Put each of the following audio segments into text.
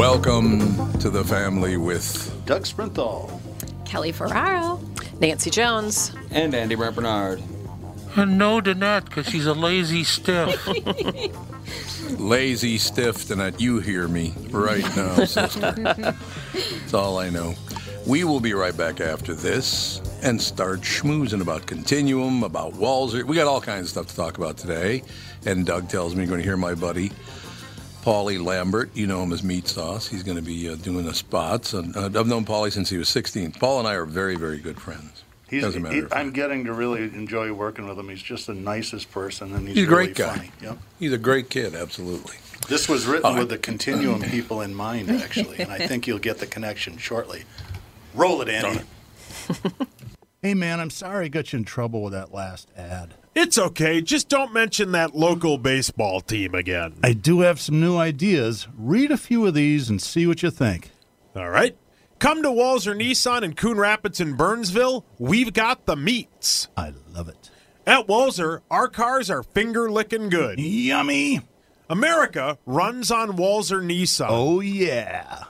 Welcome to the family with Doug Sprinthal. Kelly Ferraro. Nancy Jones. And Andy Brant Barnard. And no to not, because she's a lazy stiff. Lazy Stiff, and that you hear me right now, sister. That's all I know. We will be right back after this and start schmoozing about Continuum, about Walser. We got all kinds of stuff to talk about today. And Doug tells me you're going to hear my buddy, Paulie Lambert. You know him as Meat Sauce. He's going to be uh, doing the spots. And, uh, I've known Paulie since he was 16. Paul and I are very, very good friends. He's, As a matter he- I'm getting to really enjoy working with him. He's just the nicest person, and he's, He's a really great guy. funny. Yep. He's a great kid, absolutely. This was written I- with the Continuum people in mind, actually, and I think you'll get the connection shortly. Roll it, Andy. hey, man, I'm sorry I got you in trouble with that last ad. It's okay. Just don't mention that local baseball team again. I do have some new ideas. Read a few of these and see what you think. All right. Come to Walser Nissan in Coon Rapids and Burnsville. We've got the meats. I love it. At Walser, our cars are finger licking good. Yummy. America runs on Walser Nissan. Oh, yeah.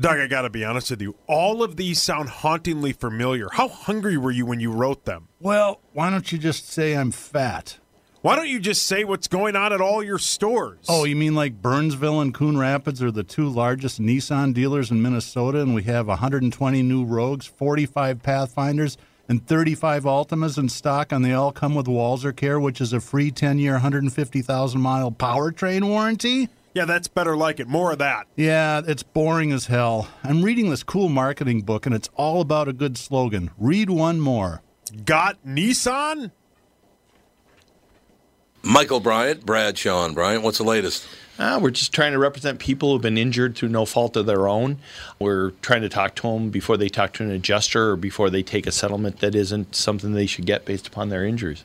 Doug, I got to be honest with you. All of these sound hauntingly familiar. How hungry were you when you wrote them? Well, why don't you just say I'm fat? Why don't you just say what's going on at all your stores? Oh, you mean like Burnsville and Coon Rapids are the two largest Nissan dealers in Minnesota, and we have 120 new Rogues, 45 Pathfinders, and 35 Altimas in stock, and they all come with Walser Care, which is a free 10-year, 150,000 mile powertrain warranty. Yeah, that's better like it. More of that. Yeah, it's boring as hell. I'm reading this cool marketing book, and it's all about a good slogan. Read one more. Got Nissan? Michael Bryant, Bradshaw and Bryant, what's the latest? Uh, we're just trying to represent people who've been injured through no fault of their own. We're trying to talk to them before they talk to an adjuster or before they take a settlement that isn't something they should get based upon their injuries.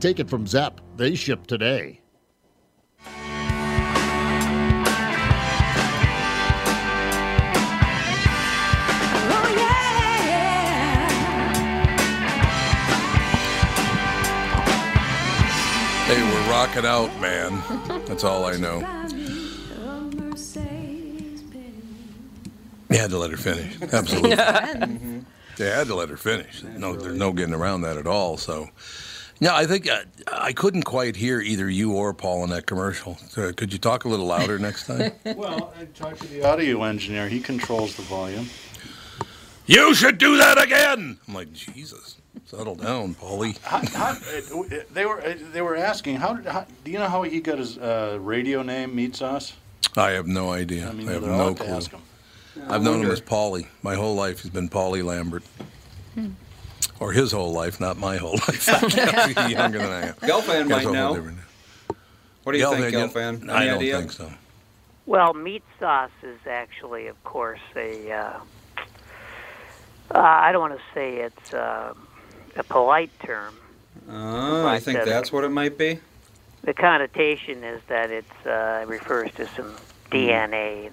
Take it from Zepp. They ship today. Oh, yeah. Hey, we're rocking out, man. That's all I know. You had to let her finish. Absolutely. They had to let her finish. No, there's no getting around that at all. So, yeah, I think uh, I couldn't quite hear either you or Paul in that commercial. So could you talk a little louder next time? Well, I talked to the audio engineer. He controls the volume. you should do that again. I'm like, Jesus, settle down, Paulie. How, how, uh, they were uh, they were asking how, how do you know how he got his uh, radio name Meat Sauce? I have no idea. I mean, I have no to clue. ask him. I've known him as Paulie. My whole life he's been Paulie Lambert. Or his whole life, not my whole life. He's younger than I am. Gelfan Guess might know. different. What do you Gelfan, think, you- Gelfan? I don't idea? think so. Well, meat sauce is actually, of course, a. Uh, uh, I don't want to say it's uh, a polite term. Oh, I think Right, that's what it might be. The connotation is that it uh, refers to some DNA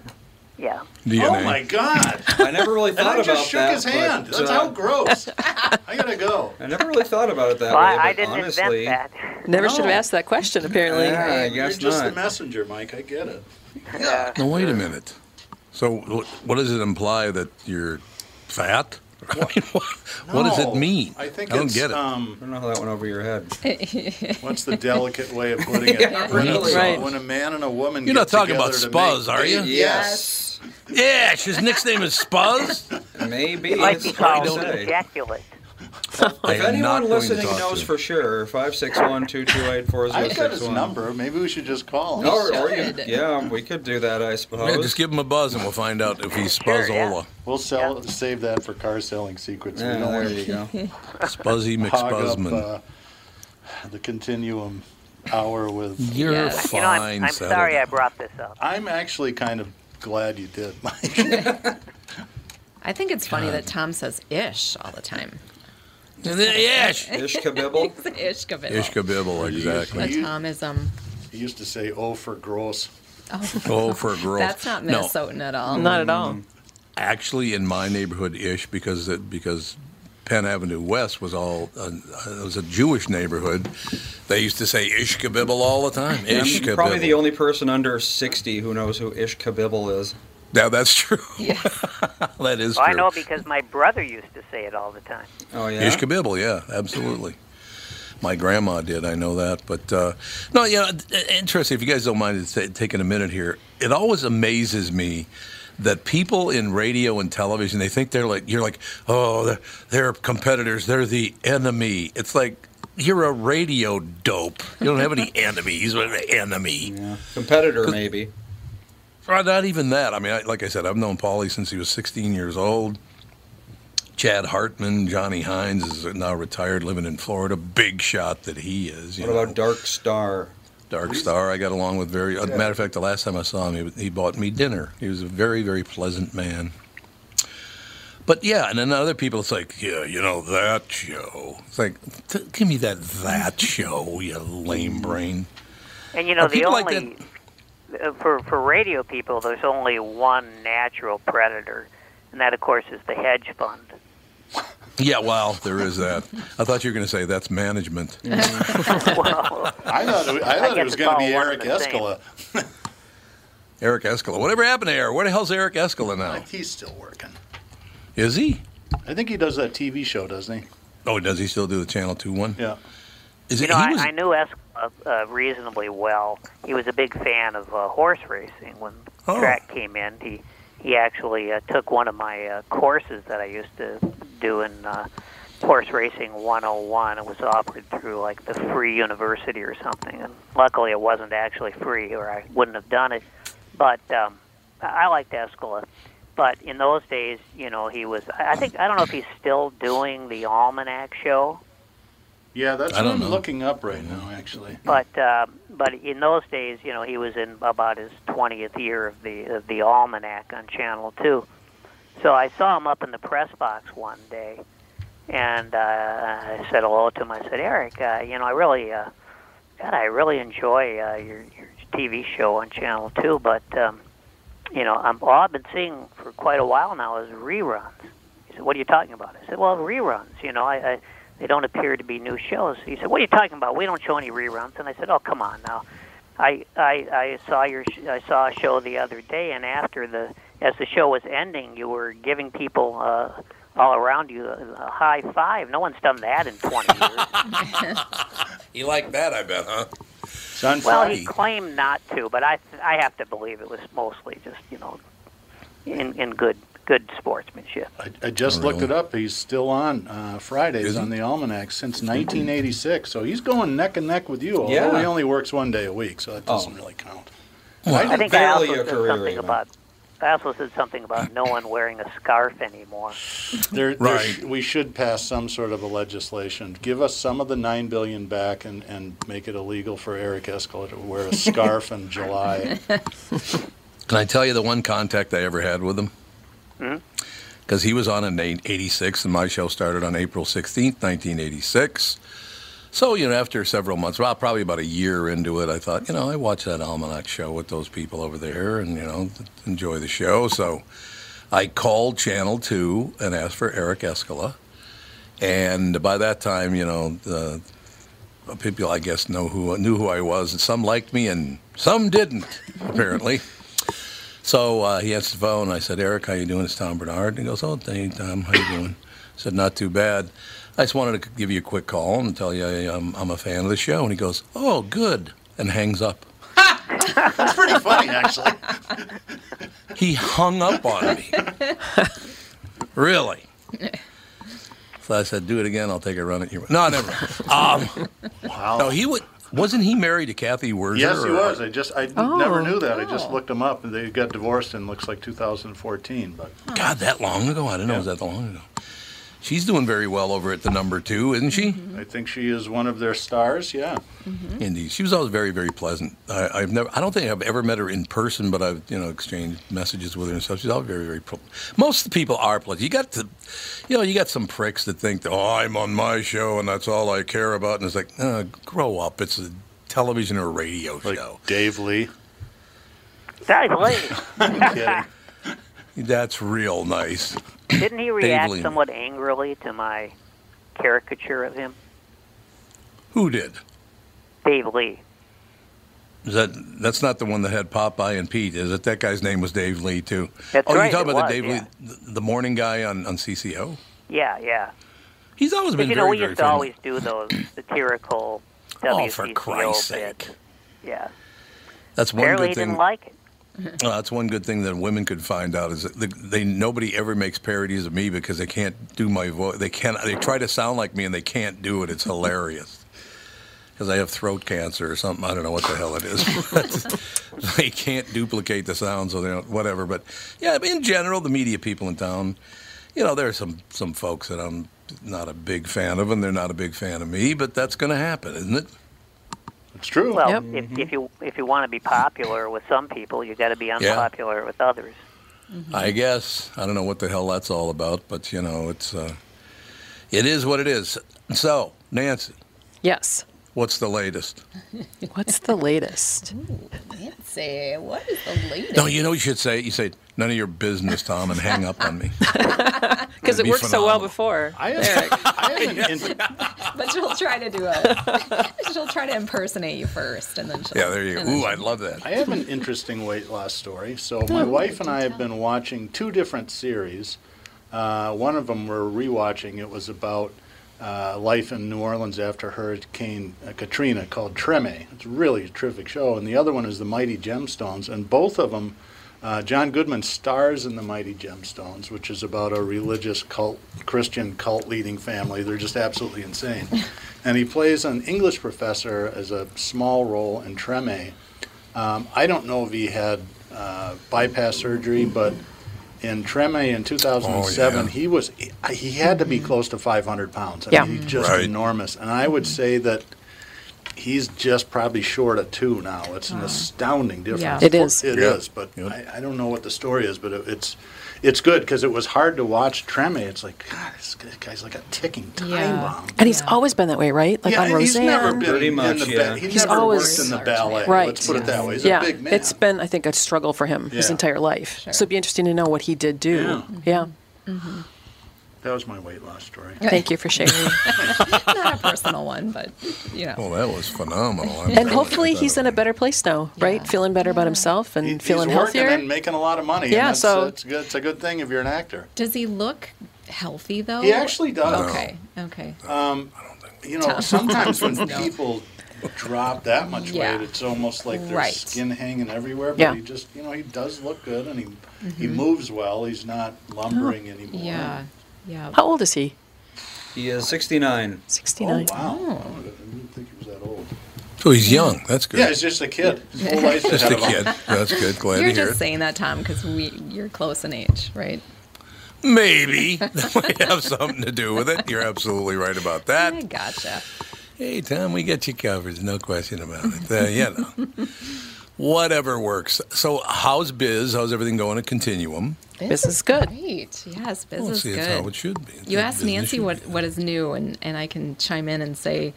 Yeah. DNA. Oh my God! I never really thought And thought I about just shook that. his hand. but, That's uh, how gross. I gotta go. I never really thought about it that Well, way. I, I didn't honestly, invent that. Never should have asked that question, apparently. Yeah, I You're just not. the messenger, Mike. I get it. Uh, Now wait a minute. So what does it imply that you're fat? I mean, what, what does it mean? I think I don't it's, get it. I Um, don't know how that went over your head. what's the delicate way of putting it? Yeah, when, really. a, Right. when a man and a woman You're get not talking about together Spuzz, make are you? babies- Yes. yeah, his nickname is Spuzz. Maybe. It might it's be hard to called ejaculate. I If anyone listening knows for sure, 561 228 I've got his number. Maybe we should just call him. Or, or you, yeah, we could do that, I suppose. Yeah, just give him a buzz and we'll find out if he's Sure, yeah. Spuzzola. We'll sell, save that for car selling secrets. Yeah, we there want you go. Spuzzy hog up uh, the continuum hour with. You're Yes. fine. You know, I'm, I'm sorry I brought this up. I'm actually kind of glad you did, Mike. I think it's funny that Tom says ish all the time. Ish. Ish kabibble. ish kabibble. Ishkabibble, exactly. A Tomism. he used to say, "Oh, for gross." Oh, for girls. That's not No, Minnesotan at all. Not at all. actually, in my neighborhood, ish, because it, because Penn Avenue West was all uh, it was a Jewish neighborhood. They used to say Ish Ishkabibble all the time. I'm Ishkabibble. probably the only person under 60 who knows who Ish kabibble is. Yeah, that's true. Yeah. that is Well, true. I know because my brother used to say it all the time. Oh, yeah? Ishkabibble, yeah, absolutely. My grandma did, I know that. But uh, no, you know, interesting. If you guys don't mind taking a minute here, it always amazes me that people in radio and television they think they're like you're like oh they're, they're competitors they're the enemy it's like you're a radio dope you don't have any enemies what an enemy Yeah. Competitor, maybe. Well, not even that. I mean, I, like I said, I've known Paulie since he was 16 years old. Chad Hartman, Johnny Hines is now retired, living in Florida. Big shot that he is. You What know. about Dark Star? Dark Star? I got along with very. uh matter of fact, the last time I saw him, he, he bought me dinner. He was a very, very pleasant man. But yeah, and then other people, it's like, yeah, you know that show. It's like, t- give me that that show, you lame brain. And you know, Are the people like only uh, Uh, for for radio people, there's only one natural predator, and that, of course, is the hedge fund. Yeah, well, there is that. I thought you were going to say that's management. well, I thought it, I I thought it was going to be Eric and. Eskola. Eric Eskola. Whatever happened to Eric? Where the hell's Eric Eskola now? He's still working. Is he? I think he does that TV show, doesn't he? Oh, does he still do the Channel 2 one? Yeah. Is you it, know, he I, was, I knew Eskola uh, reasonably well. He was a big fan of uh, horse racing. When Oh. track came in, he he actually uh, took one of my uh, courses that I used to do in uh, horse racing 101. It was offered through like the free university or something, and luckily it wasn't actually free, or I wouldn't have done it. But um, I liked Eskola. But in those days, you know, he was. I think I don't know if he's still doing the Almanac show. Yeah, that's I what I'm know. looking up right now, actually. But uh, but in those days, you know, he was in about his 20th year of the of the almanac on Channel Two. So I saw him up in the press box one day, and uh, I said hello to him. I said, Eric, uh, you know, I really, uh, God, I really enjoy uh, your your TV show on Channel Two, but um, you know, I'm, all I've been seeing for quite a while now is reruns. He said, What are you talking about? I said, Well, reruns. You know, I, I they don't appear to be new shows. He said, "What are you talking about? We don't show any reruns." And I said, "Oh, come on now. I I I saw your sh- I saw a show the other day, and after the as the show was ending, you were giving people uh, all around you a, a high five. No one's done that in 20 years." you like that, I bet, huh? It's on well, Friday. he claimed not to, but I I have to believe it was mostly just you know in in good good sportsmanship. I, I just Oh, looked it up. He's still on uh, Fridays Is he? on the Almanac since 1986. So he's going neck and neck with you. Although Yeah. he only works one day a week, so that doesn't Oh. really count. I think I also said something even. about. I also said something about no one wearing a scarf anymore. There, there Right. sh- we should pass some sort of a legislation. Give us some of the nine billion back, and, and make it illegal for Eric Eskola to wear a scarf in July. Can I tell you the one contact I ever had with him? Because he was on in 86, and my show started on April 16th, 1986. So, you know, after several months, well, probably about a year into it, I thought, you know, I watch that Almanac show with those people over there and, you know, enjoy the show. So I called Channel 2 and asked for Eric Eskola. And by that time, you know, the people, I guess, know who knew who I was. And some liked me and some didn't, apparently. So uh, he answered the phone. I said, Eric, how you doing? It's Tom Barnard. And he goes, oh, hey, Tom, how you doing? I said, not too bad. I just wanted to give you a quick call and tell you I'm, I'm a fan of the show. And he goes, oh, good, and hangs up. That's pretty funny, actually. He hung up on me. really? So I said, do it again. I'll take a run at you. No, never. Um, Wow. no, he would. Wasn't he married to Cathy Wurzer? Yes, he was. I just I Oh. never knew that. I just Oh. looked him up, and they got divorced in looks like 2014. But God, that long ago? I didn't know it was that long ago. She's doing very well over at the number two, isn't she? I think she is one of their stars. Yeah. Indeed, she was always very, very pleasant. I, I've never, I don't think I've ever met her in person, but I've, you know, exchanged messages with her and stuff. She's always very, very. Pro- Most of the people are pleasant. You got to, you know, you got some pricks that think, that, oh, I'm on my show and that's all I care about, and it's like, uh, grow up. It's a television or radio Like show. Dave Lee. That's late. I'm kidding. That's real nice. Didn't he react Lee. somewhat angrily to my caricature of him? Who did? Dave Lee. Is that that's not the one that had Popeye and Pete, is it? That guy's name was Dave Lee too. That's oh, right, you talking about was, the Dave yeah. Lee, the, morning guy on, on CCO? Yeah, yeah. He's always been you very, know, we used to always do those satirical WCCO Oh, for Christ's sake. Yeah. That's one Apparently good he thing. didn't like it. Well, that's one good thing that women could find out is that they, nobody ever makes parodies of me because they can't do my voice. They can't. They try to sound like me and they can't do it. It's hilarious because I have throat cancer or something. I don't know what the hell it is. they can't duplicate the sound, so they don't. Whatever. But yeah, in general, the media people in town, you know, there are some some folks that I'm not a big fan of, and they're not a big fan of me. But that's going to happen, isn't it? It's true. Well, Yep. if, if you if you want to be popular with some people, you got to be unpopular with others. I guess I don't know what the hell that's all about, but you know, it's uh, it is what it is. So, Nancy, Yes. what's the latest? What's the latest? Nancy, what is the latest? No, you know, you should say you say none of your business, Tom, and hang up on me. Because it be worked so well before. I Eric. haven't, I haven't in- But she'll try to do a. she'll try to impersonate you first, and then she'll. Yeah, there you go. Ooh, I'd love that. I have an interesting weight loss story. So my wife and I have been watching two different series. Uh, one of them we're rewatching. It was about uh, life in New Orleans after Hurricane uh, Katrina, called Treme. It's really a terrific show. And the other one is The Mighty Gemstones. And both of them, uh, John Goodman stars in The Mighty Gemstones, which is about a religious cult, Christian cult leading family. They're just absolutely insane. and he plays an English professor as a small role in Treme. Um, I don't know if he had uh, bypass surgery, but in Treme in 2007, Oh, yeah. he was he, he had to be close to 500 pounds. I Yeah. mean, he's just Right. enormous. And I would say that he's just probably short of two now. It's an astounding difference. Yeah. It is. It Yep. is, but Yep. I, I don't know what the story is, but it, it's it's good because it was hard to watch Treme. It's like God, this guy's like a ticking time Yeah. bomb. And he's always been that way, right? Like yeah, on and he's never Roseanne. been Pretty in much, the yeah. ba- he's, He's always- worked in the ballet. Right. Let's put it that way. He's yeah, a big man. it's been, I think, a struggle for him his entire life. Sure. So it'd be interesting to know what he did do. Yeah. Mm-hmm. Mm-hmm. That was my weight loss story. Thank you for sharing. Not a personal one, but you know. Well, that was phenomenal. I'm and telling hopefully he's in a better place now, right? Yeah. Feeling better about himself and He- feeling he's working healthier. and making a lot of money. Yeah, and that's, so- it's good. It's a good thing if you're an actor. Does he look healthy though? He actually does. Okay. Okay. You know, sometimes when No. people drop that much Yeah. weight, it's almost like their Right. skin hanging everywhere. But Yeah. he just, you know, he does look good and he he Mm-hmm. moves well. He's not lumbering anymore. Yeah. Yeah. How old is he? He is 69. Oh 69. wow! I didn't think he was that old. So he's young. That's good. Yeah, he's just a kid. His whole life's Just a kid. That's good. Glad You're to hear just it. saying that, Tom, because we you're close in age, right? Maybe that might have something to do with it. You're absolutely right about that. I gotcha. Hey, Tom, we got you covered. No question about it. Uh, you know, whatever works. So, how's biz? How's everything going at Continuum? This is good. Great. Yes, biz Well, is see, good. it's how it should be. It's You how asked Nancy what, be. what is new, and, and I can chime in and say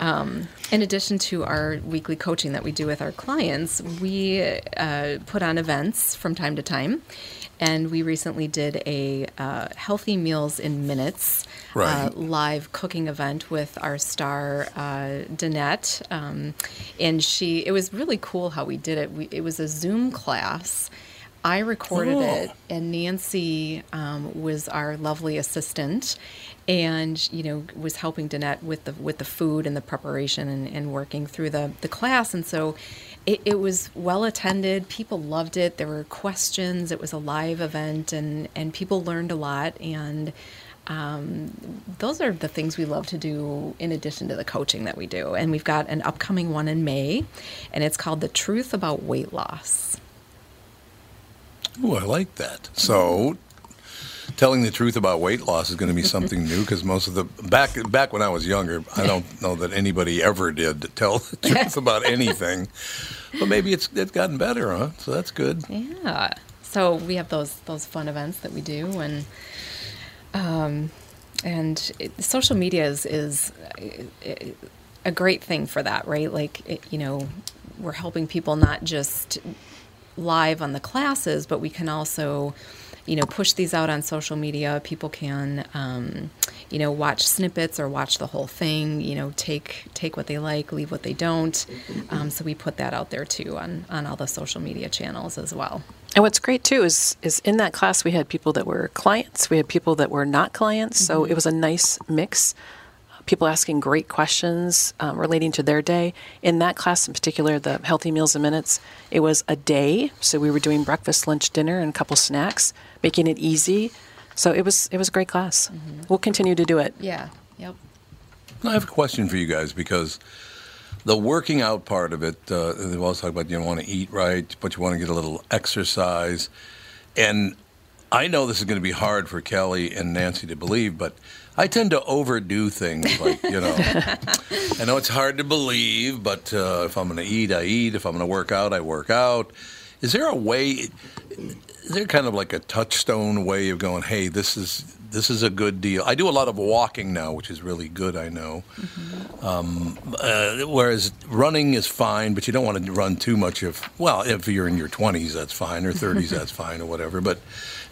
Um, in addition to our weekly coaching that we do with our clients, we uh, put on events from time to time. And we recently did a uh, Healthy Meals in Minutes uh, live cooking event with our star, uh, Danette. Um, and she, it was really cool how we did it. We, it was a Zoom class. I recorded Oh. it, and Nancy um, was our lovely assistant, and you know was helping Danette with the with the food and the preparation and, and working through the the class. And so, it, it was well attended. People loved it. There were questions. It was a live event, and and people learned a lot. And um, those are the things we love to do in addition to the coaching that we do. And we've got an upcoming one in May, and it's called "The Truth About Weight Loss." Oh, I like that. So, telling the truth about weight loss is going to be something new because most of the back back when I was younger, I don't know that anybody ever did tell the truth about anything. But maybe it's it's gotten better, huh? So that's good. Yeah. So we have those those fun events that we do, and um, and it, social media is is a great thing for that, right? Like it, you know, we're helping people not just live on the classes, but we can also you know push these out on social media people can um, you know watch snippets or watch the whole thing you know take take what they like leave what they don't um, so we put that out there too on on all the social media channels as well And what's great too is is in that class we had people that were clients, we had people that were not clients, so Mhm. it was a nice mix. People asking great questions um, relating to their day. In that class in particular, the Healthy Meals and Minutes, it was a day. So we were doing breakfast, lunch, dinner, and a couple snacks, making it easy. So it was it was a great class. We'll continue to do it. yeah yep I have a question for you guys because the working out part of it, uh, they've always talked about you want to eat right, but you want to get a little exercise. And I know this is going to be hard for Kelly and Nancy to believe, but I tend to overdo things. Like, you know, I know it's hard to believe, but uh, if I'm going to eat, I eat. If I'm going to work out, I work out. Is there a way? Is there kind of like a touchstone way of going? Hey, this is this is a good deal. I do a lot of walking now, which is really good. I know. Um, uh, whereas running is fine, but you don't want to run too much. If well, if you're in your 20s, that's fine, or 30s, that's fine, or whatever. But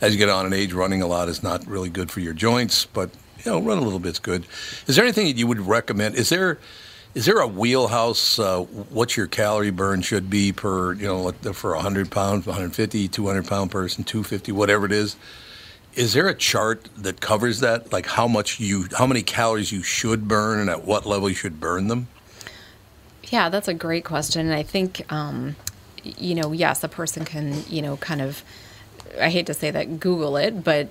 as you get on in age, running a lot is not really good for your joints. But you know, run a little bit's good. Is there anything that you would recommend? Is there is there a wheelhouse? Uh, what your calorie burn should be per you know for a hundred pound, 150, 200 pound person, 250, whatever it is? Is there a chart that covers that? Like how much you, how many calories you should burn, and at what level you should burn them? Yeah, that's a great question. And I think, um, you know, yes, a person can, you know, kind of, I hate to say that, Google it, but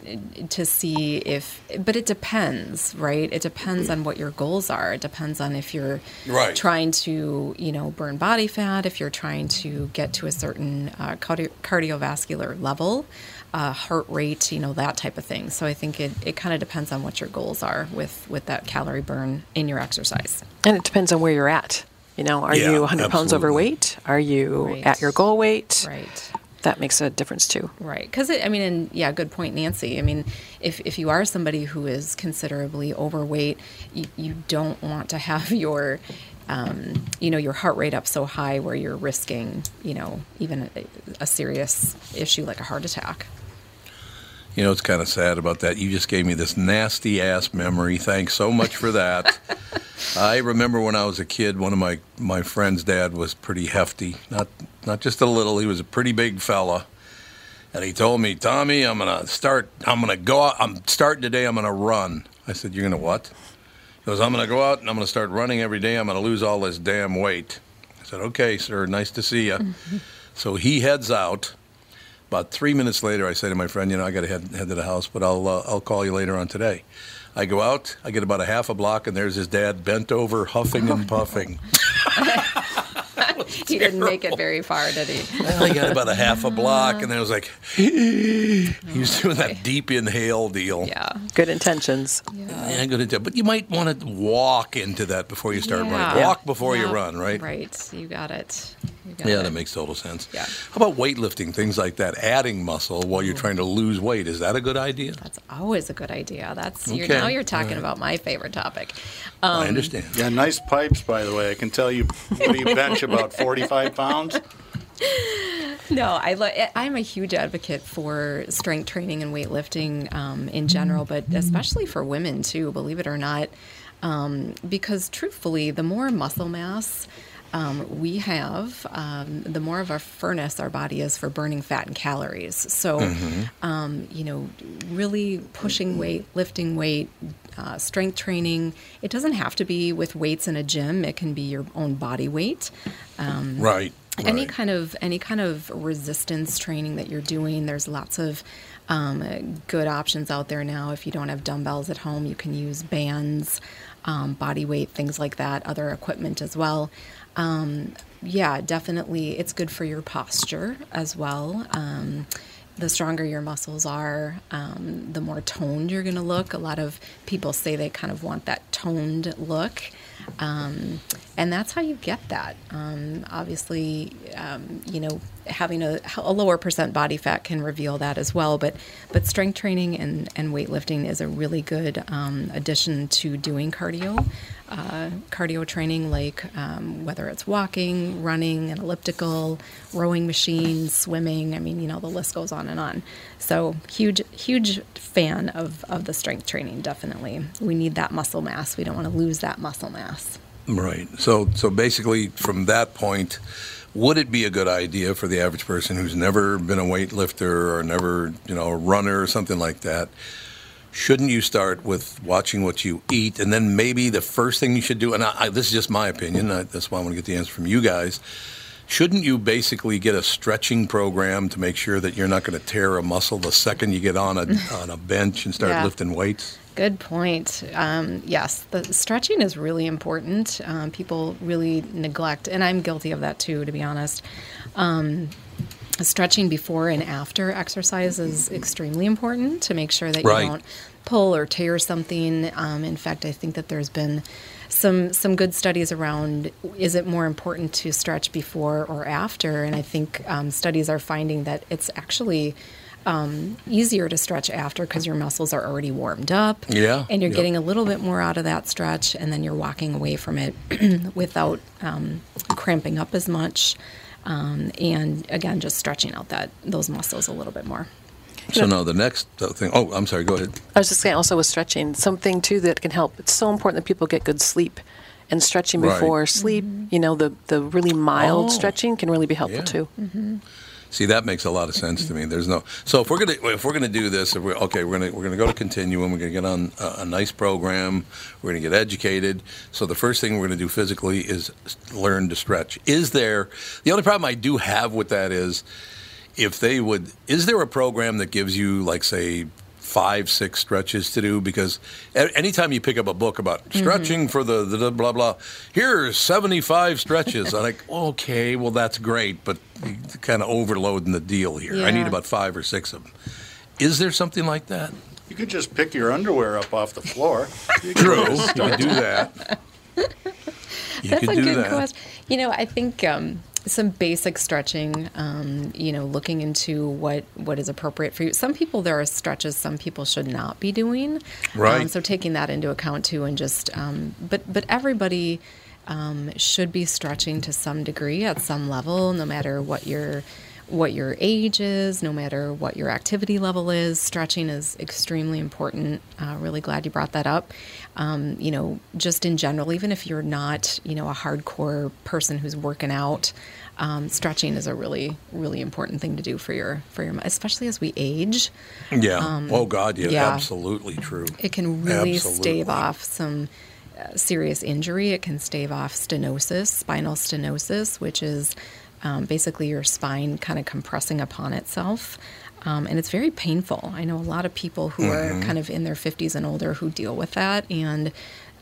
to see if, but it depends, right? It depends on what your goals are. It depends on if you're Right. trying to, you know, burn body fat, if you're trying to get to a certain uh, cardio- cardiovascular level. Uh, heart rate, you know that type of thing. So I think it, it kind of depends on what your goals are with with that calorie burn in your exercise. And it depends on where you're at. You know, are Yeah, you 100 pounds overweight? Are you Right. at your goal weight? Right. That makes a difference too. Right. Because, I mean, and yeah, good point, Nancy. I mean, if, if you are somebody who is considerably overweight, you, you don't want to have your, um, you know, your heart rate up so high where you're risking, you know, even a, a serious issue like a heart attack. You know, it's kind of sad about that. You just gave me this nasty ass memory. Thanks so much for that. I remember when I was a kid, one of my, my friend's dad was pretty hefty, not not just a little. He was a pretty big fella, and he told me, "Tommy, I'm gonna start. I'm gonna go out. I'm starting today. I'm gonna run." I said, "You're gonna what?" He goes, "I'm gonna go out and I'm gonna start running every day. I'm gonna lose all this damn weight." I said, "Okay, sir. Nice to see you." so he heads out. About three minutes later, I say to my friend, "You know, I got to head, head to the house, but I'll uh, I'll call you later on today." I go out, I get about a half a block, and there's his dad bent over, huffing and puffing. he didn't make it very far, did he? Well, he got about a half a block, and then it was like he was doing that deep inhale deal. Yeah, good intentions. Yeah, good intention. But you might want to walk into that before you start running. Walk before you run, right? Right. You got it. You got Yeah, it. that makes total sense. Yeah. How about weightlifting, things like that, adding muscle while you're trying to lose weight? Is that a good idea? That's always a good idea. That's you're, now you're talking All right. about my favorite topic. I understand. Yeah, nice pipes, by the way. I can tell you, what do you bench, about 45 pounds? No, I lo- I'm a huge advocate for strength training and weightlifting um, in general, but especially for women too. Believe it or not, um, because truthfully, the more muscle mass um, we have, um, the more of a furnace our body is for burning fat and calories. So, um, you know, really pushing weight, lifting weight, uh, strength training. It doesn't have to be with weights in a gym. It can be your own body weight. Um, Right. any right. kind of any kind of resistance training that you're doing there's lots of um, good options out there now if you don't have dumbbells at home you can use bands um, body weight things like that other equipment as well um, yeah definitely it's good for your posture as well um, the stronger your muscles are, um, the more toned you're going to look. A lot of people say they kind of want that toned look. Um, and that's how you get that. Um, obviously, um, you know, having a, a lower percent body fat can reveal that as well. But but strength training and, and weightlifting is a really good um, addition to doing cardio. Uh, cardio training, like um, whether it's walking, running, an elliptical, rowing machine, swimming. I mean, you know, the list goes on and on. So huge, huge fan of, of the strength training. Definitely, we need that muscle mass. We don't want to lose that muscle mass. Right. So, so basically, from that point, would it be a good idea for the average person who's never been a weightlifter or never, you know, a runner or something like that? Shouldn't you start with watching what you eat, and then maybe the first thing you should do? And I, I, this is just my opinion. I, that's why I want to get the answer from you guys. Shouldn't you basically get a stretching program to make sure that you're not going to tear a muscle the second you get on a on a bench and start Yeah. lifting weights? Good point. Um, yes, the stretching is really important. Um, people really neglect, and I'm guilty of that too, to be honest. Um, stretching before and after exercise is extremely important to make sure that Right. you don't pull or tear something. Um, in fact, I think that there's been some some good studies around is it more important to stretch before or after? And I think um, studies are finding that it's actually um, easier to stretch after because your muscles are already warmed up. Yeah, And you're yep. getting a little bit more out of that stretch, and then you're walking away from it without um, cramping up as much. Um, and again, just stretching out that those muscles a little bit more. So now the next uh, thing. Oh, I'm sorry. Go ahead. I was just saying, also with stretching, something too that can help. It's so important that people get good sleep, and stretching Right. before sleep. You know, the the really mild Oh. stretching can really be helpful Yeah. too. See, that makes a lot of sense to me. There's no. So if we're gonna if we're gonna do this, if we're, okay, we're gonna we're gonna go to Continuum. We're gonna get on a, a nice program. We're gonna get educated. So the first thing we're gonna do physically is learn to stretch. Is there the only problem I do have with that is if they would is there a program that gives you like say five six stretches to do because anytime you pick up a book about stretching for the, the, the blah blah here's 75 stretches. I'm like okay well that's great but you kind of overloading the deal here. I need about five or six of them is there something like that? You could just pick your underwear up off the floor. You could true. just you could do that. You That's could a do good that. question. You know, I think um, some basic stretching. Um, you know, looking into what what is appropriate for you. Some people there are stretches some people should not be doing. Right. Um, so taking that into account too, and just um, but but everybody. Um, should be stretching to some degree at some level, no matter what your what your age is, no matter what your activity level is. Stretching is extremely important. Uh, really glad you brought that up. Um, you know, just in general, even if you're not, you know, a hardcore person who's working out, um, stretching is a really, really important thing to do for your for your, especially as we age. yeah Um, oh god yeah, yeah. absolutely true It can really Absolutely. stave off some uh, serious injury. It can stave off stenosis, spinal stenosis, which is um, basically your spine kind of compressing upon itself. Um, and it's very painful. I know a lot of people who Mm-hmm. are kind of in their 50s and older who deal with that. And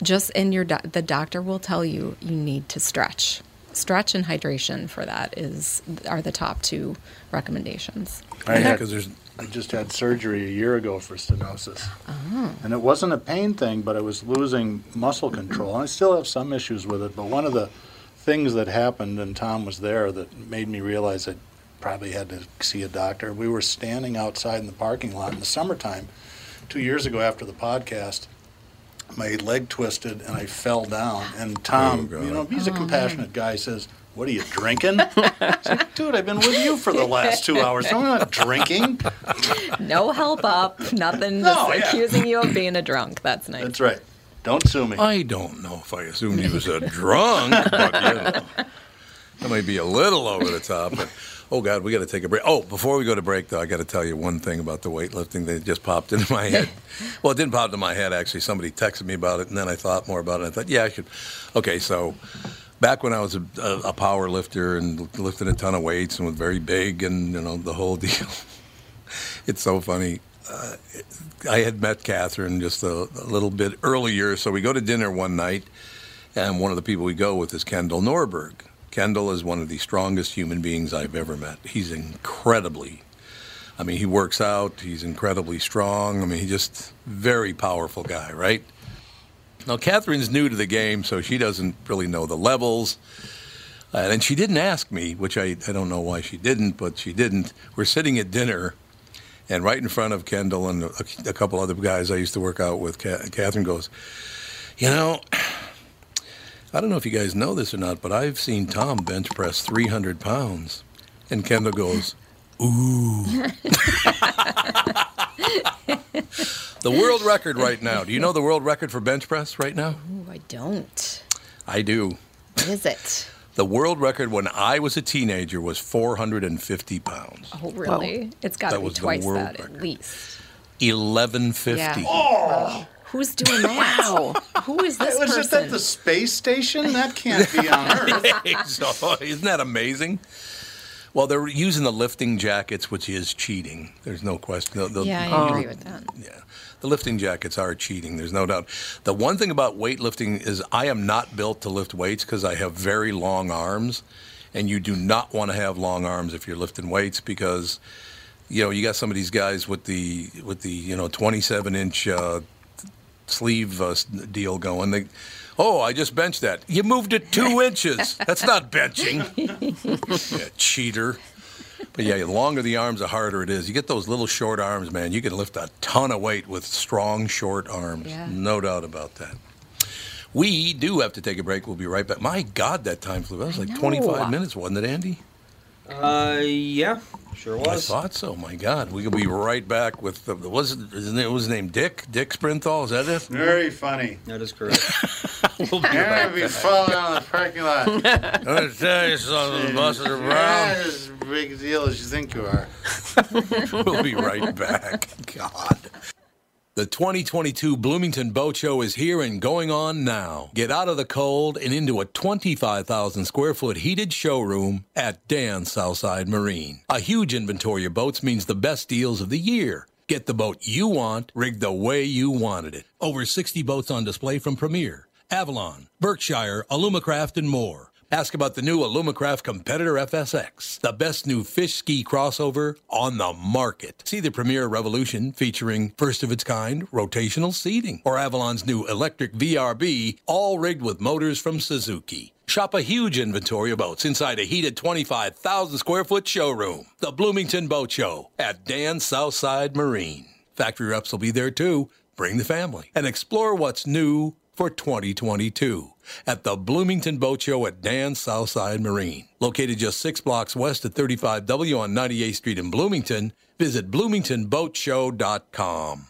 just, in your doc- the doctor will tell you you need to stretch. Stretch and hydration for that is are the top two recommendations. I, yeah because there's I just had surgery a year ago for stenosis. Oh. And it wasn't a pain thing, but I was losing muscle control. And I still have some issues with it. But one of the things that happened, and Tom was there, that made me realize I probably had to see a doctor. We were standing outside in the parking lot in the summertime, two years ago after the podcast. My leg twisted and I fell down. And Tom, Oh, you know, he's a oh, compassionate guy. Says, "What are you drinking?" I said, Dude, I've been with you for the last two hours. I'm not drinking. No help up, nothing. No, just yeah. accusing you of being a drunk. That's nice. That's right. Don't sue me. I don't know if I assumed he was a drunk, but you know, that might be a little over the top. But oh God, we got to take a break. Oh, before we go to break, though, I got to tell you one thing about the weightlifting that just popped into my head. well, it didn't pop into my head actually. Somebody texted me about it, and then I thought more about it. I thought, yeah, I should. Okay, so back when I was a, a, a power lifter and lifted a ton of weights and was very big, and you know the whole deal. it's so funny. Uh, I had met Catherine just a, a little bit earlier, so we go to dinner one night, and one of the people we go with is Kendall Norberg. Kendall is one of the strongest human beings I've ever met. He's incredibly, I mean, he works out, he's incredibly strong. I mean, he's just very powerful guy, right? Now, Catherine's new to the game, so she doesn't really know the levels. Uh, and she didn't ask me, which I, I don't know why she didn't, but she didn't. We're sitting at dinner, and right in front of Kendall and a, a couple other guys I used to work out with, Ca- Catherine goes, You know, I don't know if you guys know this or not, but I've seen Tom bench press 300 pounds. And Kendall goes, Ooh. the world record right now. Do you know the world record for bench press right now? Ooh, I don't. I do. What is it? The world record when I was a teenager was 450 pounds. Oh, really? It's got to be twice that record. at least. 1150. Yeah. Wow. Who's doing that? Wow. Who is this was person? it at the space station? That can't be on Earth. so, isn't that amazing? Well, they're using the lifting jackets, which is cheating. There's no question. The- the- yeah, I agree with that. Yeah, the lifting jackets are cheating. There's no doubt. The one thing about weightlifting is I am not built to lift weights because I have very long arms, and you do not want to have long arms if you're lifting weights because, you know, you got some of these guys with the with the you know 27 inch uh, sleeve uh, deal going. They, oh, I just benched that. You moved it two inches. That's not benching. Yeah, cheater. But yeah, the longer the arms, the harder it is. You get those little short arms, man. You can lift a ton of weight with strong, short arms. Yeah. No doubt about that. We do have to take a break. We'll be right back. My God, that time flew. That was like know. 25 minutes, wasn't it, Andy? Uh, yeah, sure was. I thought so. My God, we could be right back with the. Was it? Isn't it was his name Dick? Dick Sprinthal? Is that it? Very funny. That is correct. We'll be Yeah, right we back. fall down the parking lot. I'm gonna tell you something, Buster Yeah, Brown. as big a deal as you think you are. we'll be right back. God. The 2022 Bloomington Boat Show is here and going on now. Get out of the cold and into a 25,000 square foot heated showroom at Dan Southside Marine. A huge inventory of boats means the best deals of the year. Get the boat you want, rigged the way you wanted it. Over 60 boats on display from Premier, Avalon, Berkshire, Alumacraft, and more. Ask about the new Alumacraft Competitor FSX, the best new fish ski crossover on the market. See the Premier Revolution featuring first of its kind rotational seating, or Avalon's new electric VRB, all rigged with motors from Suzuki. Shop a huge inventory of boats inside a heated 25,000 square foot showroom. The Bloomington Boat Show at Dan Southside Marine. Factory reps will be there too. Bring the family and explore what's new for 2022 at the Bloomington Boat Show at Dan Southside Marine. Located just six blocks west of 35W on 98th Street in Bloomington, visit bloomingtonboatshow.com.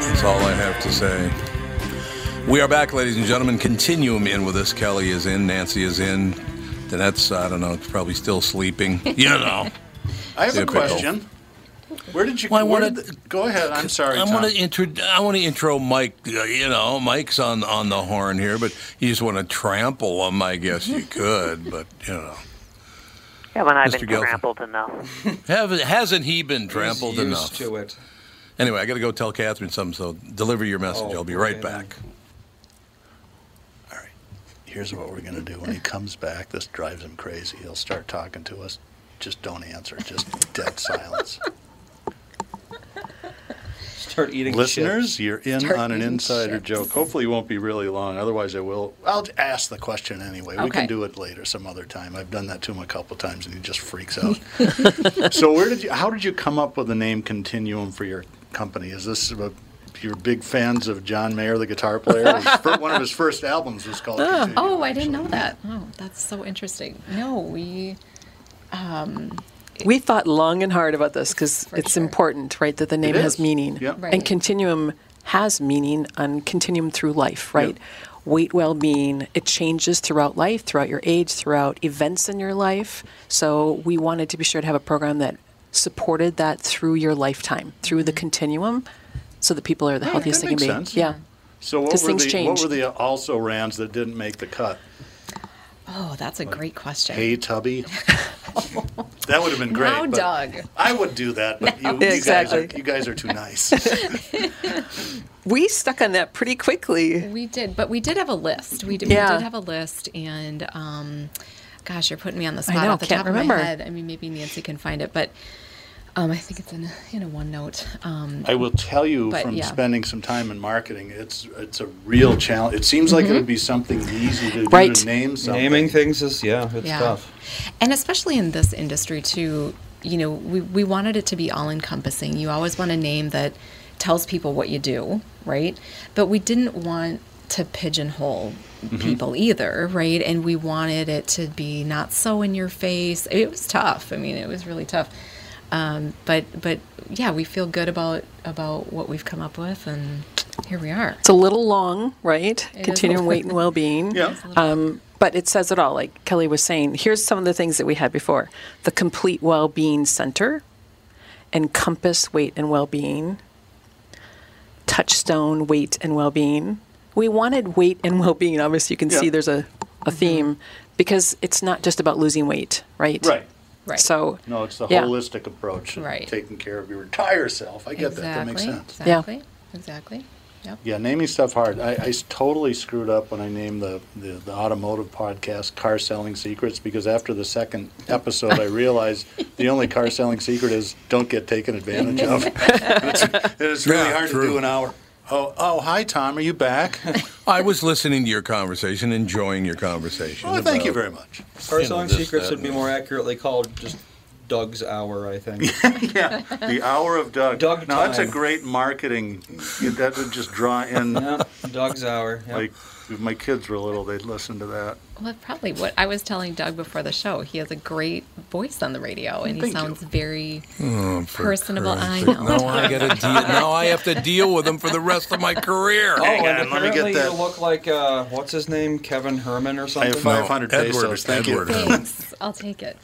That's all I have to say. We are back, ladies and gentlemen. Continuum in with us. Kelly is in. Nancy is in. Danette's, I don't know, probably still sleeping. You know. I have a question. Where did you? Well, I where wanted- did the- go ahead. I'm sorry. I Tom. want to intro. I want to intro Mike. Uh, you know, Mike's on on the horn here, but you just want to trample him. I guess you could, but you know, Haven't I Mr. been Gelfand. trampled enough? Haven't, hasn't he been trampled used enough? to it. Anyway, I got to go tell Catherine something. So deliver your message. Oh, I'll be right okay, back. All right. Here's what we're going to do. When he comes back, this drives him crazy. He'll start talking to us. Just don't answer. Just dead silence. Start eating Listeners, chips. you're in Start on an insider chips. joke. Hopefully, it won't be really long. Otherwise, I will. I'll ask the question anyway. We can do it later, some other time. I've done that to him a couple times, and he just freaks out. so, where did you? How did you come up with the name Continuum for your company? Is this a, you're big fans of John Mayer, the guitar player? His fir- one of his first albums was called. Continuum. Oh, I didn't know that. Oh, that's so interesting. No, we. Um, We thought long and hard about this because it's important, right, that the name has meaning. Yep. Right. And continuum has meaning on continuum through life, right? Weight well being, it changes throughout life, throughout your age, throughout events in your life. So we wanted to be sure to have a program that supported that through your lifetime, through the mm-hmm. continuum, so that people are the Yeah, healthiest they can be. sense. Yeah. So, what 'Cause were, things the, what were the also rans that didn't make the cut? oh, that's a great question. Hey, Tubby. that would have been great. Now, but Doug. I would do that, but you, Now, you, guys are, you guys are too nice. We stuck on that pretty quickly. We did, but we did have a list. We did, we did have a list, and um, gosh, you're putting me on the I spot know, off the can't top remember. of my head. I mean, maybe Nancy can find it, but um, I think it's in a, in a OneNote. Um, I will tell you But, from yeah. spending some time in marketing, it's it's a real challenge. It seems like it Mhm. would be something easy to do Right. to name something. Naming things is yeah, it's Yeah. tough. And especially in this industry too, you know, we, we wanted it to be all encompassing. You always want a name that tells people what you do, right? But we didn't want to pigeonhole Mhm. people either, right? And we wanted it to be not so in your face. It was tough. I mean, it was really tough. Um, but but yeah, we feel good about about what we've come up with, and here we are. It's a little long, right? It is Continuum weight and well being. Yeah. Um, but it says it all. Like Kelly was saying, here's some of the things that we had before the complete well being center, encompass weight and well being, touchstone weight and well being. We wanted weight and well being. Obviously, you can Yeah. see there's a, a theme because it's not just about losing weight, right? Right. Right. So, No, it's the yeah. holistic approach. of Right. Taking care of your entire self. I get that. That makes sense. Exactly. Exactly. Yep. Yeah, naming stuff hard. I totally screwed up when I named the, the, the automotive podcast Car Selling Secrets because after the second episode, I realized the only car selling secret is don't get taken advantage of. it's, it's really Yeah, hard true. to do an hour. Oh, oh, hi, Tom. Are you back? I was listening to your conversation, enjoying your conversation. Oh, thank you very much. Car you know, selling this, secrets that, would be more accurately called just Doug's hour, I think. yeah, the hour of Doug. Doug now that's a great marketing. That would just draw in. Yeah, Doug's hour. Yep. Like if my kids were little, they'd listen to that. Well, probably what I was telling Doug before the show. He has a great voice on the radio, and he Thank you. sounds very Oh, personable. I know. sake. Now I got to deal. Now I have to deal with him for the rest of my career. Oh, Hang and on, let me get that. you look like uh, what's his name, Kevin Herman or something. I something. have 500 Edward- pesos. Thank Edward you. Herrmann. Thanks. I'll take it.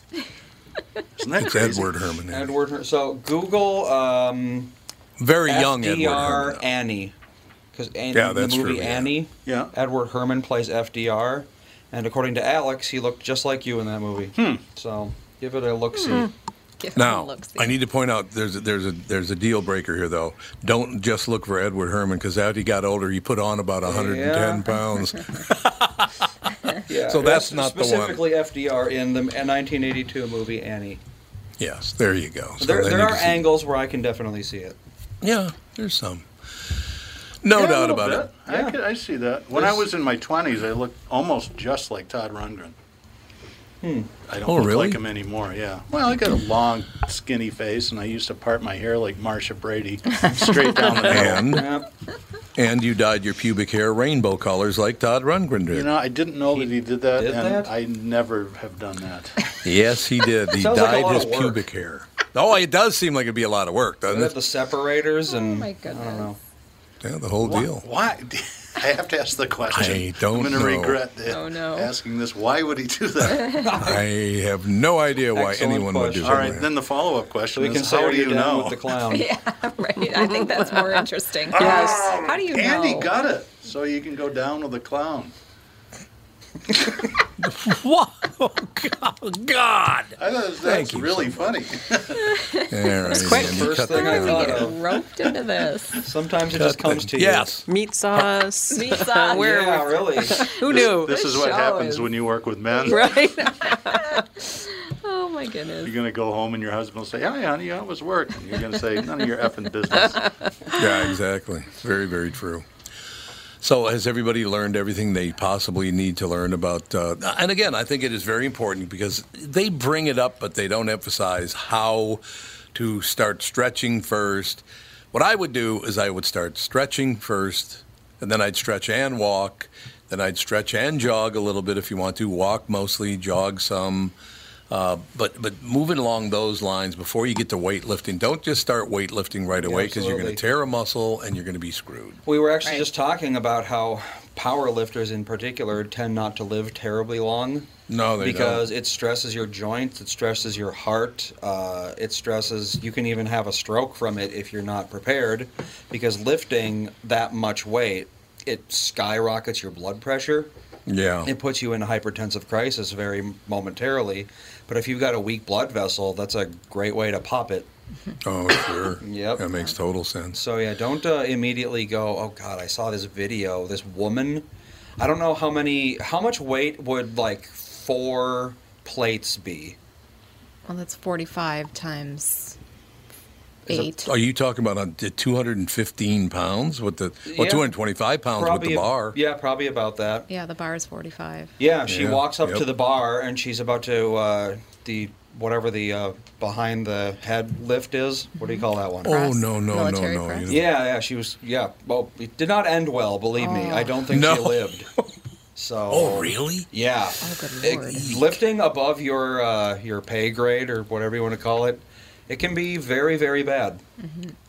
Isn't that It's crazy? Edward Herrmann. yeah. Edward. Her- So Google um, Very young Edward FDR Herrmann. Annie, because Yeah, the that's movie true, yeah. Annie. Yeah. Edward Herrmann plays FDR, And according to Alex, he looked just like you in that movie. Hmm. So give it a look see. Hmm. Now, I need to point out there's a, there's a there's a deal breaker here though. Don't just look for Edward Herrmann because as he got older, he put on about 110 Yeah. pounds. Yeah, So that's yes, not the one. specifically FDR in the 1982 movie Annie. Yes, there you go. So there there are angles where I can definitely see it. Yeah, there's some. No Yeah, doubt about bit. it. I, could, I see that. When I was in my 20s, I looked almost just like Todd Rundgren. Hmm. I don't Oh, look really? like him anymore, yeah. Well, I got a long, skinny face, and I used to part my hair like Marcia Brady, straight down the middle. And and you dyed your pubic hair rainbow colors like Todd Rundgren did. You know, I didn't know that he did that, did and that? I never have done that. yes, he did. He Sounds like dyed his pubic hair. Oh, it does seem like it'd be a lot of work, They doesn't it? the separators and my I don't know. Yeah, the whole Why- deal. Why? I have to ask the question. I don't I'm going to know. regret Oh, no. asking this. Why would he do that? I have no idea why Excellent anyone would do that. All right, then the follow-up question We is, can say how do you you down know? with the clown? yeah, right. I think that's more interesting. Yes. How do you Andy know? got it. So you can go down with the clown. what? Oh, God. I thought Thank that's you really funny. All right, quick. Andy, First thing the I crap thought of. Roped into this. Sometimes it Cut just comes the- to you. Yes. Meat sauce. Meat sauce. Where? Yeah, really. Who knew? This is what happens is- when you work with men. Right? Oh my goodness. You're going to go home and your husband will say, "Hi, honey, how was work?" And you're going to say, "None of your effing business." Yeah, exactly. Very, very true. So, has everybody learned everything they possibly need to learn about? Uh, and again, I think it is very important because they bring it up, but they don't emphasize how to start stretching first. What I would do is I would start stretching first, and then I'd stretch and walk. Then I'd stretch and jog a little bit if you want to. Walk mostly, jog some. Uh, but but moving along those lines before you get to weightlifting, don't just start weightlifting right away because you're going to tear a muscle and you're going to be screwed. We were actually Right. just talking about how power lifters in particular tend not to live terribly long. No, they because it stresses your joints, it stresses your heart, uh, it stresses. You can even have a stroke from it if you're not prepared, because lifting that much weight, it skyrockets your blood pressure. Yeah. It puts you in a hypertensive crisis very momentarily. But if you've got a weak blood vessel, that's a great way to pop it. Oh, sure. Yep. That makes total sense. So yeah, don't uh, immediately go. Oh God, I saw this video. This woman, I don't know how many, how much weight would like four plates be? Well, that's 45 times Is it- Are you talking about uh, 215 pounds with the well, Yeah. 225 pounds with the bar? Yeah, probably about that. Yeah, the bar is 45. Yeah, she Yeah, walks up yep. to the bar and she's about to uh, the whatever the uh, behind the head lift is. What do you call that one? Oh Press? no no Military no no! press? Yeah, yeah, she was. Yeah, well, it did not end well. Believe me, I don't think No. she lived. So. Oh really? Yeah. Oh, good It- lord. lifting above your uh, your pay grade or whatever you want to call it, it can be very very bad.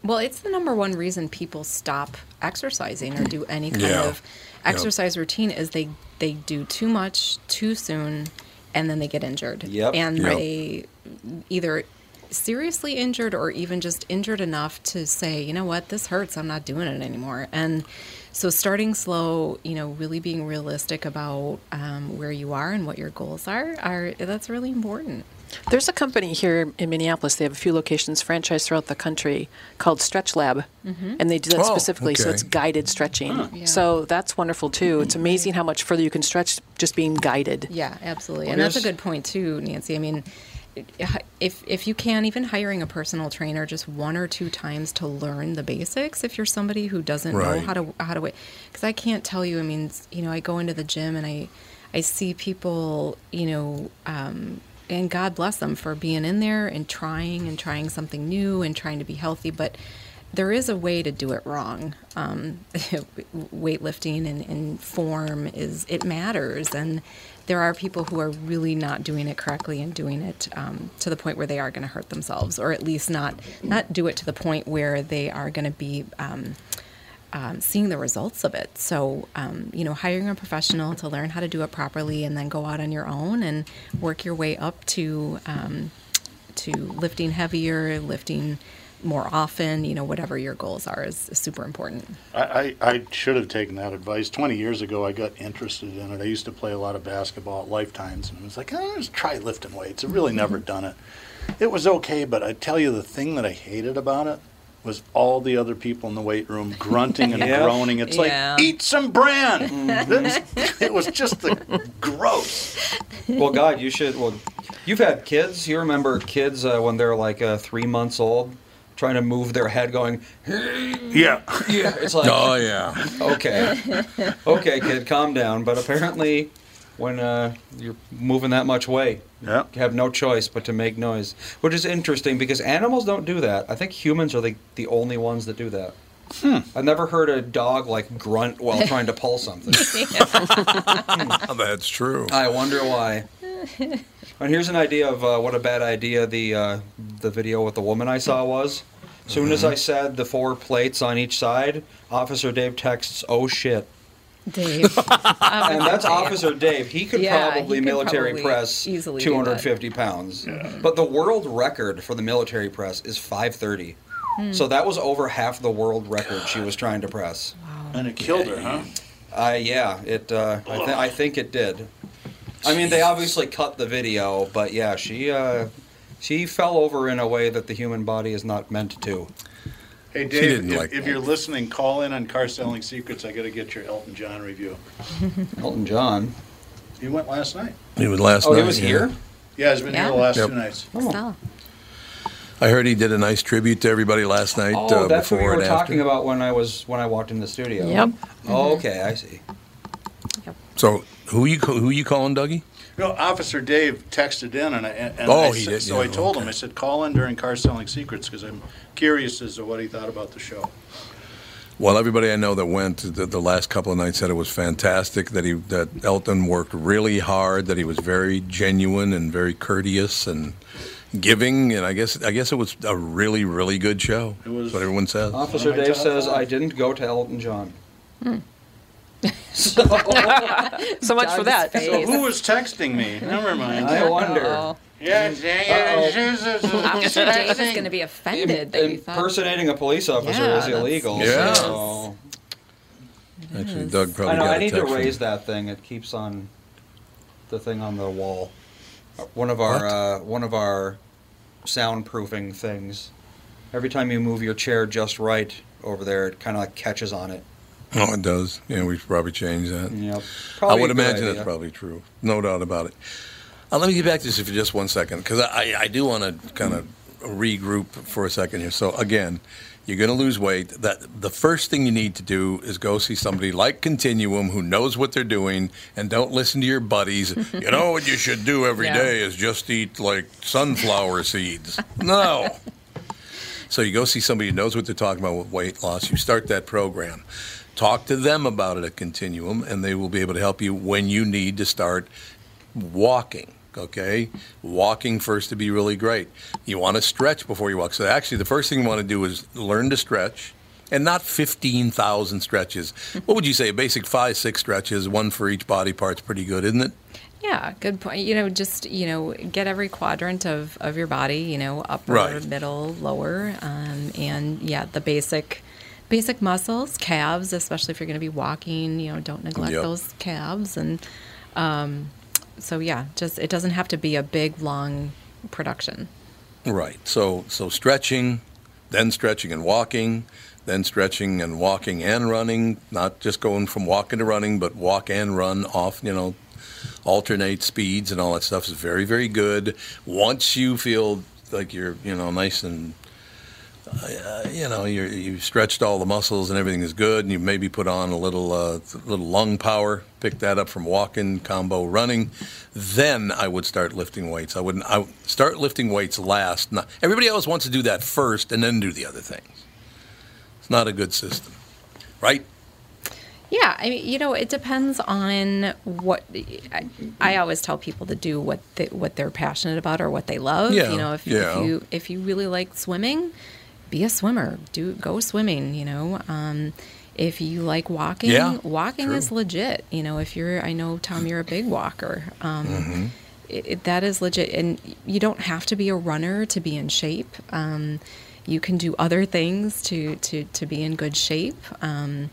Well, it's the number one reason people stop exercising or do any kind Yeah. of exercise routine is they they do too much too soon and then they get injured. Yep. And Yep. they either seriously injured or even just injured enough to say, you know what, this hurts, I'm not doing it anymore. And so starting slow, you know, really being realistic about um, where you are and what your goals are, are that's really important. There's a company here in Minneapolis. They have a few locations franchised throughout the country called Stretch Lab, and they do that Oh, specifically. So it's guided stretching. Yeah. So that's wonderful too. It's amazing how much further you can stretch just being guided. Yeah, absolutely. Well, and that's a good point too, Nancy. I mean, if if you can even hiring a personal trainer just one or two times to learn the basics if you're somebody who doesn't know Right. how to how to wait cuz I can't tell you I mean, you know, I go into the gym and I I see people, you know, um and God bless them for being in there and trying and trying something new and trying to be healthy, but there is a way to do it wrong. Um, weightlifting and, and form is it matters, and there are people who are really not doing it correctly and doing it um, to the point where they are going to hurt themselves, or at least not not do it to the point where they are going to be. Um, um, seeing the results of it. So, um, you know, hiring a professional to learn how to do it properly, and then go out on your own and work your way up to um, to lifting heavier, lifting more often. You know, whatever your goals are is, is super important. I, I, I should have taken that advice. 20 years ago, I got interested in it. I used to play a lot of basketball at Lifetimes, and I was like, oh, let's try lifting weights. I've really never done it. It was okay, but I tell you, the thing that I hated about it was all the other people in the weight room grunting and Yeah. groaning. It's Yeah. like, eat some bran. That's- it was just the gross. well, God, you should. Well, you've had kids. You remember kids uh, when they're like uh, three months old, trying to move their head, going, Yeah. yeah. It's like, Oh yeah. okay, okay, kid, calm down. But apparently, when uh, you're moving that much weight, Yeah. you have no choice but to make noise, which is interesting because animals don't do that. I think humans are the, the only ones that do that. Hmm. I've never heard a dog like grunt while trying to pull something. That's true. I wonder why. And here's an idea of uh, what a bad idea the uh, the video with the woman I saw was. Soon as I said the four plates on each side, Officer Dave texts, "Oh shit." Dave. and that's Officer Dave. He could Yeah, probably he could military probably press easily 250 pounds. But the world record for the military press is 530. Hmm. So that was over half the world record she was trying to press. And it killed her, huh? Uh, yeah, it. Uh, I, th- I think it did. I mean, they obviously cut the video, but yeah, she uh, she fell over in a way that the human body is not meant to. Hey, She Dave, didn't if, like if you're listening, call in on Car Selling Secrets. I got to get your Elton John review. Elton John. He went last night. He was last Oh, night. he was yeah. here. Yeah, he's been Yeah. here the last Yep. two nights. Stella. I heard he did a nice tribute to everybody last night. Oh, uh, that's what before we were and talking after. about when I was when I walked in the studio. Yep. Oh, okay, I see. So who you ca- who you calling, Dougie? No, Officer Dave texted in, and I and Oh, I he said- did, So yeah, I told him. I said, call in during Car Selling Secrets because I'm curious as to what he thought about the show. Well, everybody I know that went the, the last couple of nights said it was fantastic. That he that Elton worked really hard. That he was very genuine and very courteous and giving. And I guess I guess it was a really really good show. It was- That's what everyone says. Officer One of my Dave says. I didn't go to Elton John. Hmm. So much for that. face. So who was texting me? Never mind. I wonder. Oh. Yeah, Officer Dave is going to be offended that you thought. Impersonating a police officer Yeah, is illegal. Yeah. So. Actually, Doug probably I know. got I a need to text from- raise that thing. It keeps on the thing on the wall. One of our uh, one of our soundproofing things. Every time you move your chair just right over there, it kind of like catches on it. Oh, it does. Yeah, we should probably change that. Yep. I would imagine idea. that's probably true. No doubt about it. Uh, let me get back to this for just one second because I, I do want to kind of regroup for a second here. So again, you're going to lose weight. That the first thing you need to do is go see somebody like Continuum who knows what they're doing and don't listen to your buddies. you know what you should do every day Yeah. is just eat like sunflower seeds. No. So you go see somebody who knows what they're talking about with weight loss. You start that program. Talk to them about it at Continuum, and they will be able to help you when you need to start walking. Okay, walking first to be really great. You want to stretch before you walk. So actually, the first thing you want to do is learn to stretch, and not fifteen thousand stretches. What would you say? A basic five, six stretches, one for each body part's pretty good, isn't it? Yeah, good point. You know, just you know, get every quadrant of, of your body. You know, upper, Right. middle, lower, um, and yeah, the basic basic muscles, calves, especially if you're going to be walking. You know, don't neglect Yep. those calves, and um, so yeah, just it doesn't have to be a big long production. Right. So so stretching, then stretching and walking, then stretching and walking and running, not just going from walking to running, but walk and run off, you know, alternate speeds and all that stuff is very very good. Once you feel like you're, you know, nice and uh, you know, you're, you've stretched all the muscles and everything is good, and you maybe put on a little uh, little lung power, pick that up from walking, combo running. Then I would start lifting weights. I wouldn't. I would start lifting weights last. Not, everybody else wants to do that first and then do the other things. It's not a good system, right? Yeah, I mean, you know, it depends on what. I, I always tell people to do what they, what they're passionate about or what they love. Yeah, you know, if, yeah. if you if you really like swimming, be a swimmer. Do go swimming. You know, um, if you like walking, Yeah, walking true. is legit. You know, if you're, I know Tom, you're a big walker. Um, Mm-hmm. it, it- that is legit, and you don't have to be a runner to be in shape. Um, you can do other things to to to be in good shape. Um,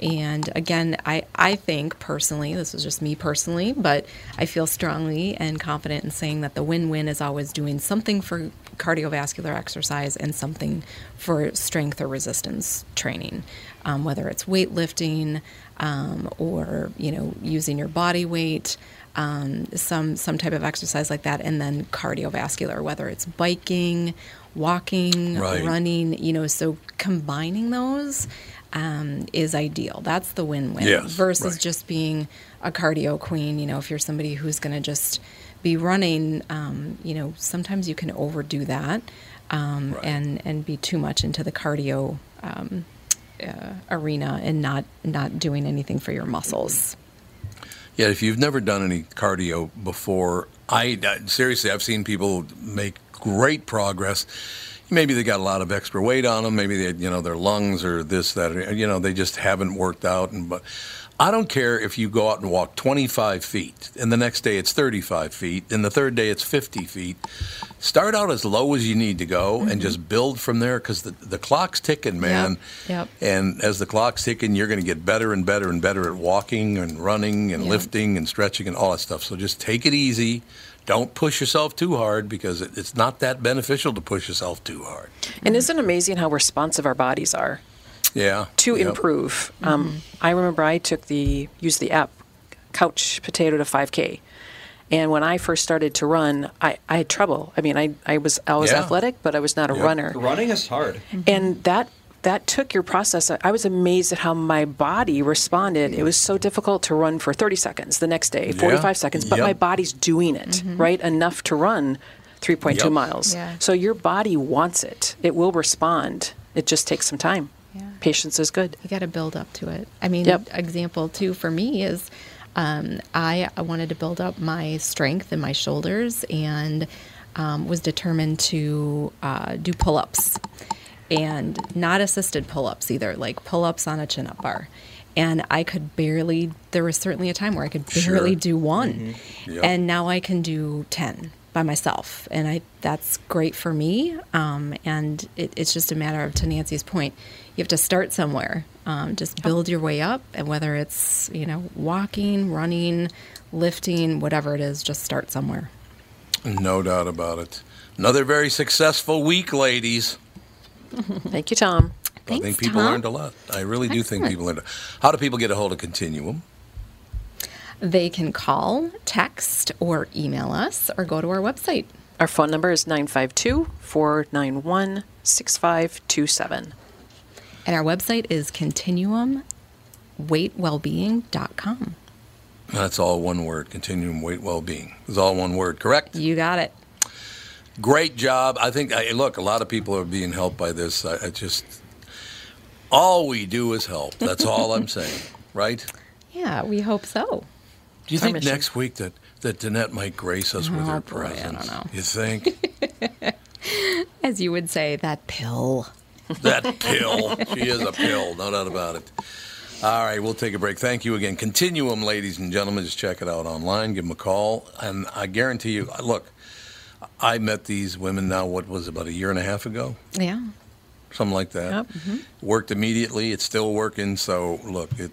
and again, I, I think personally, this is just me personally, but I feel strongly and confident in saying that the win win is always doing something for cardiovascular exercise and something for strength or resistance training, um, whether it's weightlifting um, or you know using your body weight. Um, some some type of exercise like that, and then cardiovascular, whether it's biking, walking, Right. running, you know. So combining those um, is ideal. That's the win-win Yes, versus right. just being a cardio queen. You know, if you're somebody who's going to just be running, um, you know, sometimes you can overdo that um, and and be too much into the cardio um, uh, arena and not not doing anything for your muscles. Yeah, if you've never done any cardio before, I, I seriously, I've seen people make great progress. Maybe they got a lot of extra weight on them. Maybe they, you know, their lungs or this, that, or, you know, they just haven't worked out. And but I don't care if you go out and walk 25 feet, and the next day it's 35 feet, and the third day it's 50 feet. Start out as low as you need to go, and mm-hmm. just build from there because the the clock's ticking, man. Yep. And as the clock's ticking, you're going to get better and better and better at walking and running and Yeah. lifting and stretching and all that stuff. So just take it easy. Don't push yourself too hard because it, it's not that beneficial to push yourself too hard. And isn't it amazing how responsive our bodies are Yeah. to Yep. improve? Um, mm-hmm. I remember I took the used the app Couch Potato to 5K. And when I first started to run, I, I had trouble. I mean, I, I was I was Yeah. athletic, but I was not a Yep. runner. Running is hard. Mm-hmm. And that that took your process. I was amazed at how my body responded. It was so difficult to run for 30 seconds the next day, 45 seconds, but Yep. my body's doing it, mm-hmm. right? Enough to run 3.2 Yep. miles. Yeah. So your body wants it. It will respond. It just takes some time. Patience is good. You got to build up to it. I mean, Yep. example too for me is um, I, I wanted to build up my strength in my shoulders and um, was determined to uh, do pull ups and not assisted pull ups either, like pull ups on a chin up bar. And I could barely, there was certainly a time where I could Sure. barely do one. Mhm. Yep. And now I can do 10 by myself. And I that's great for me. Um, and it, it's just a matter of, to Nancy's point, you have to start somewhere. Um, just build your way up. And whether it's, you know, walking, running, lifting, whatever it is, just start somewhere. No doubt about it. Another very successful week, ladies. Thank you, Tom. I think people Tom. learned a lot. I really do think people learned. How do people get a hold of Continuum? They can call, text, or email us or go to our website. Our phone number is 952 491 6527. And our website is continuumweightwellbeing.com. That's all one word. Continuum Weight Wellbeing. It's all one word, correct? You got it. Great job. I think. I, look, a lot of people are being helped by this. I, I just all we do is help. That's all I'm saying, right? Yeah, we hope so. Do you think next week that that Danette might grace us with Oh, her boy, I don't presence? know. You think As you would say, that pill. that pill? She is a pill, no doubt about it. All right, we'll take a break. Thank you again. Continuum, ladies and gentlemen. Just check it out online. Give them a call, and I guarantee you. Look, I met these women now. What was it, about a year and a half ago? Yeah. Something like that. Mm-hmm. Worked immediately. It's still working. So look, it,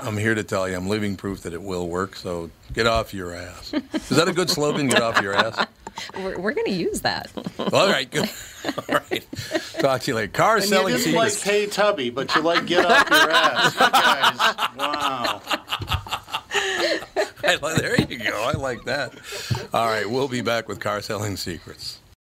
I'm here to tell you, I'm living proof that it will work. So get off your ass. Is that a good slogan? Get off your ass. We're, we're going to use that. All right, good. All right. Talk to you later. Car And you selling didn't like secrets. Hey Tubby, but you like Get Off Your Ass. You guys, wow. I there you go. I like that. All right, we'll be back with car selling secrets.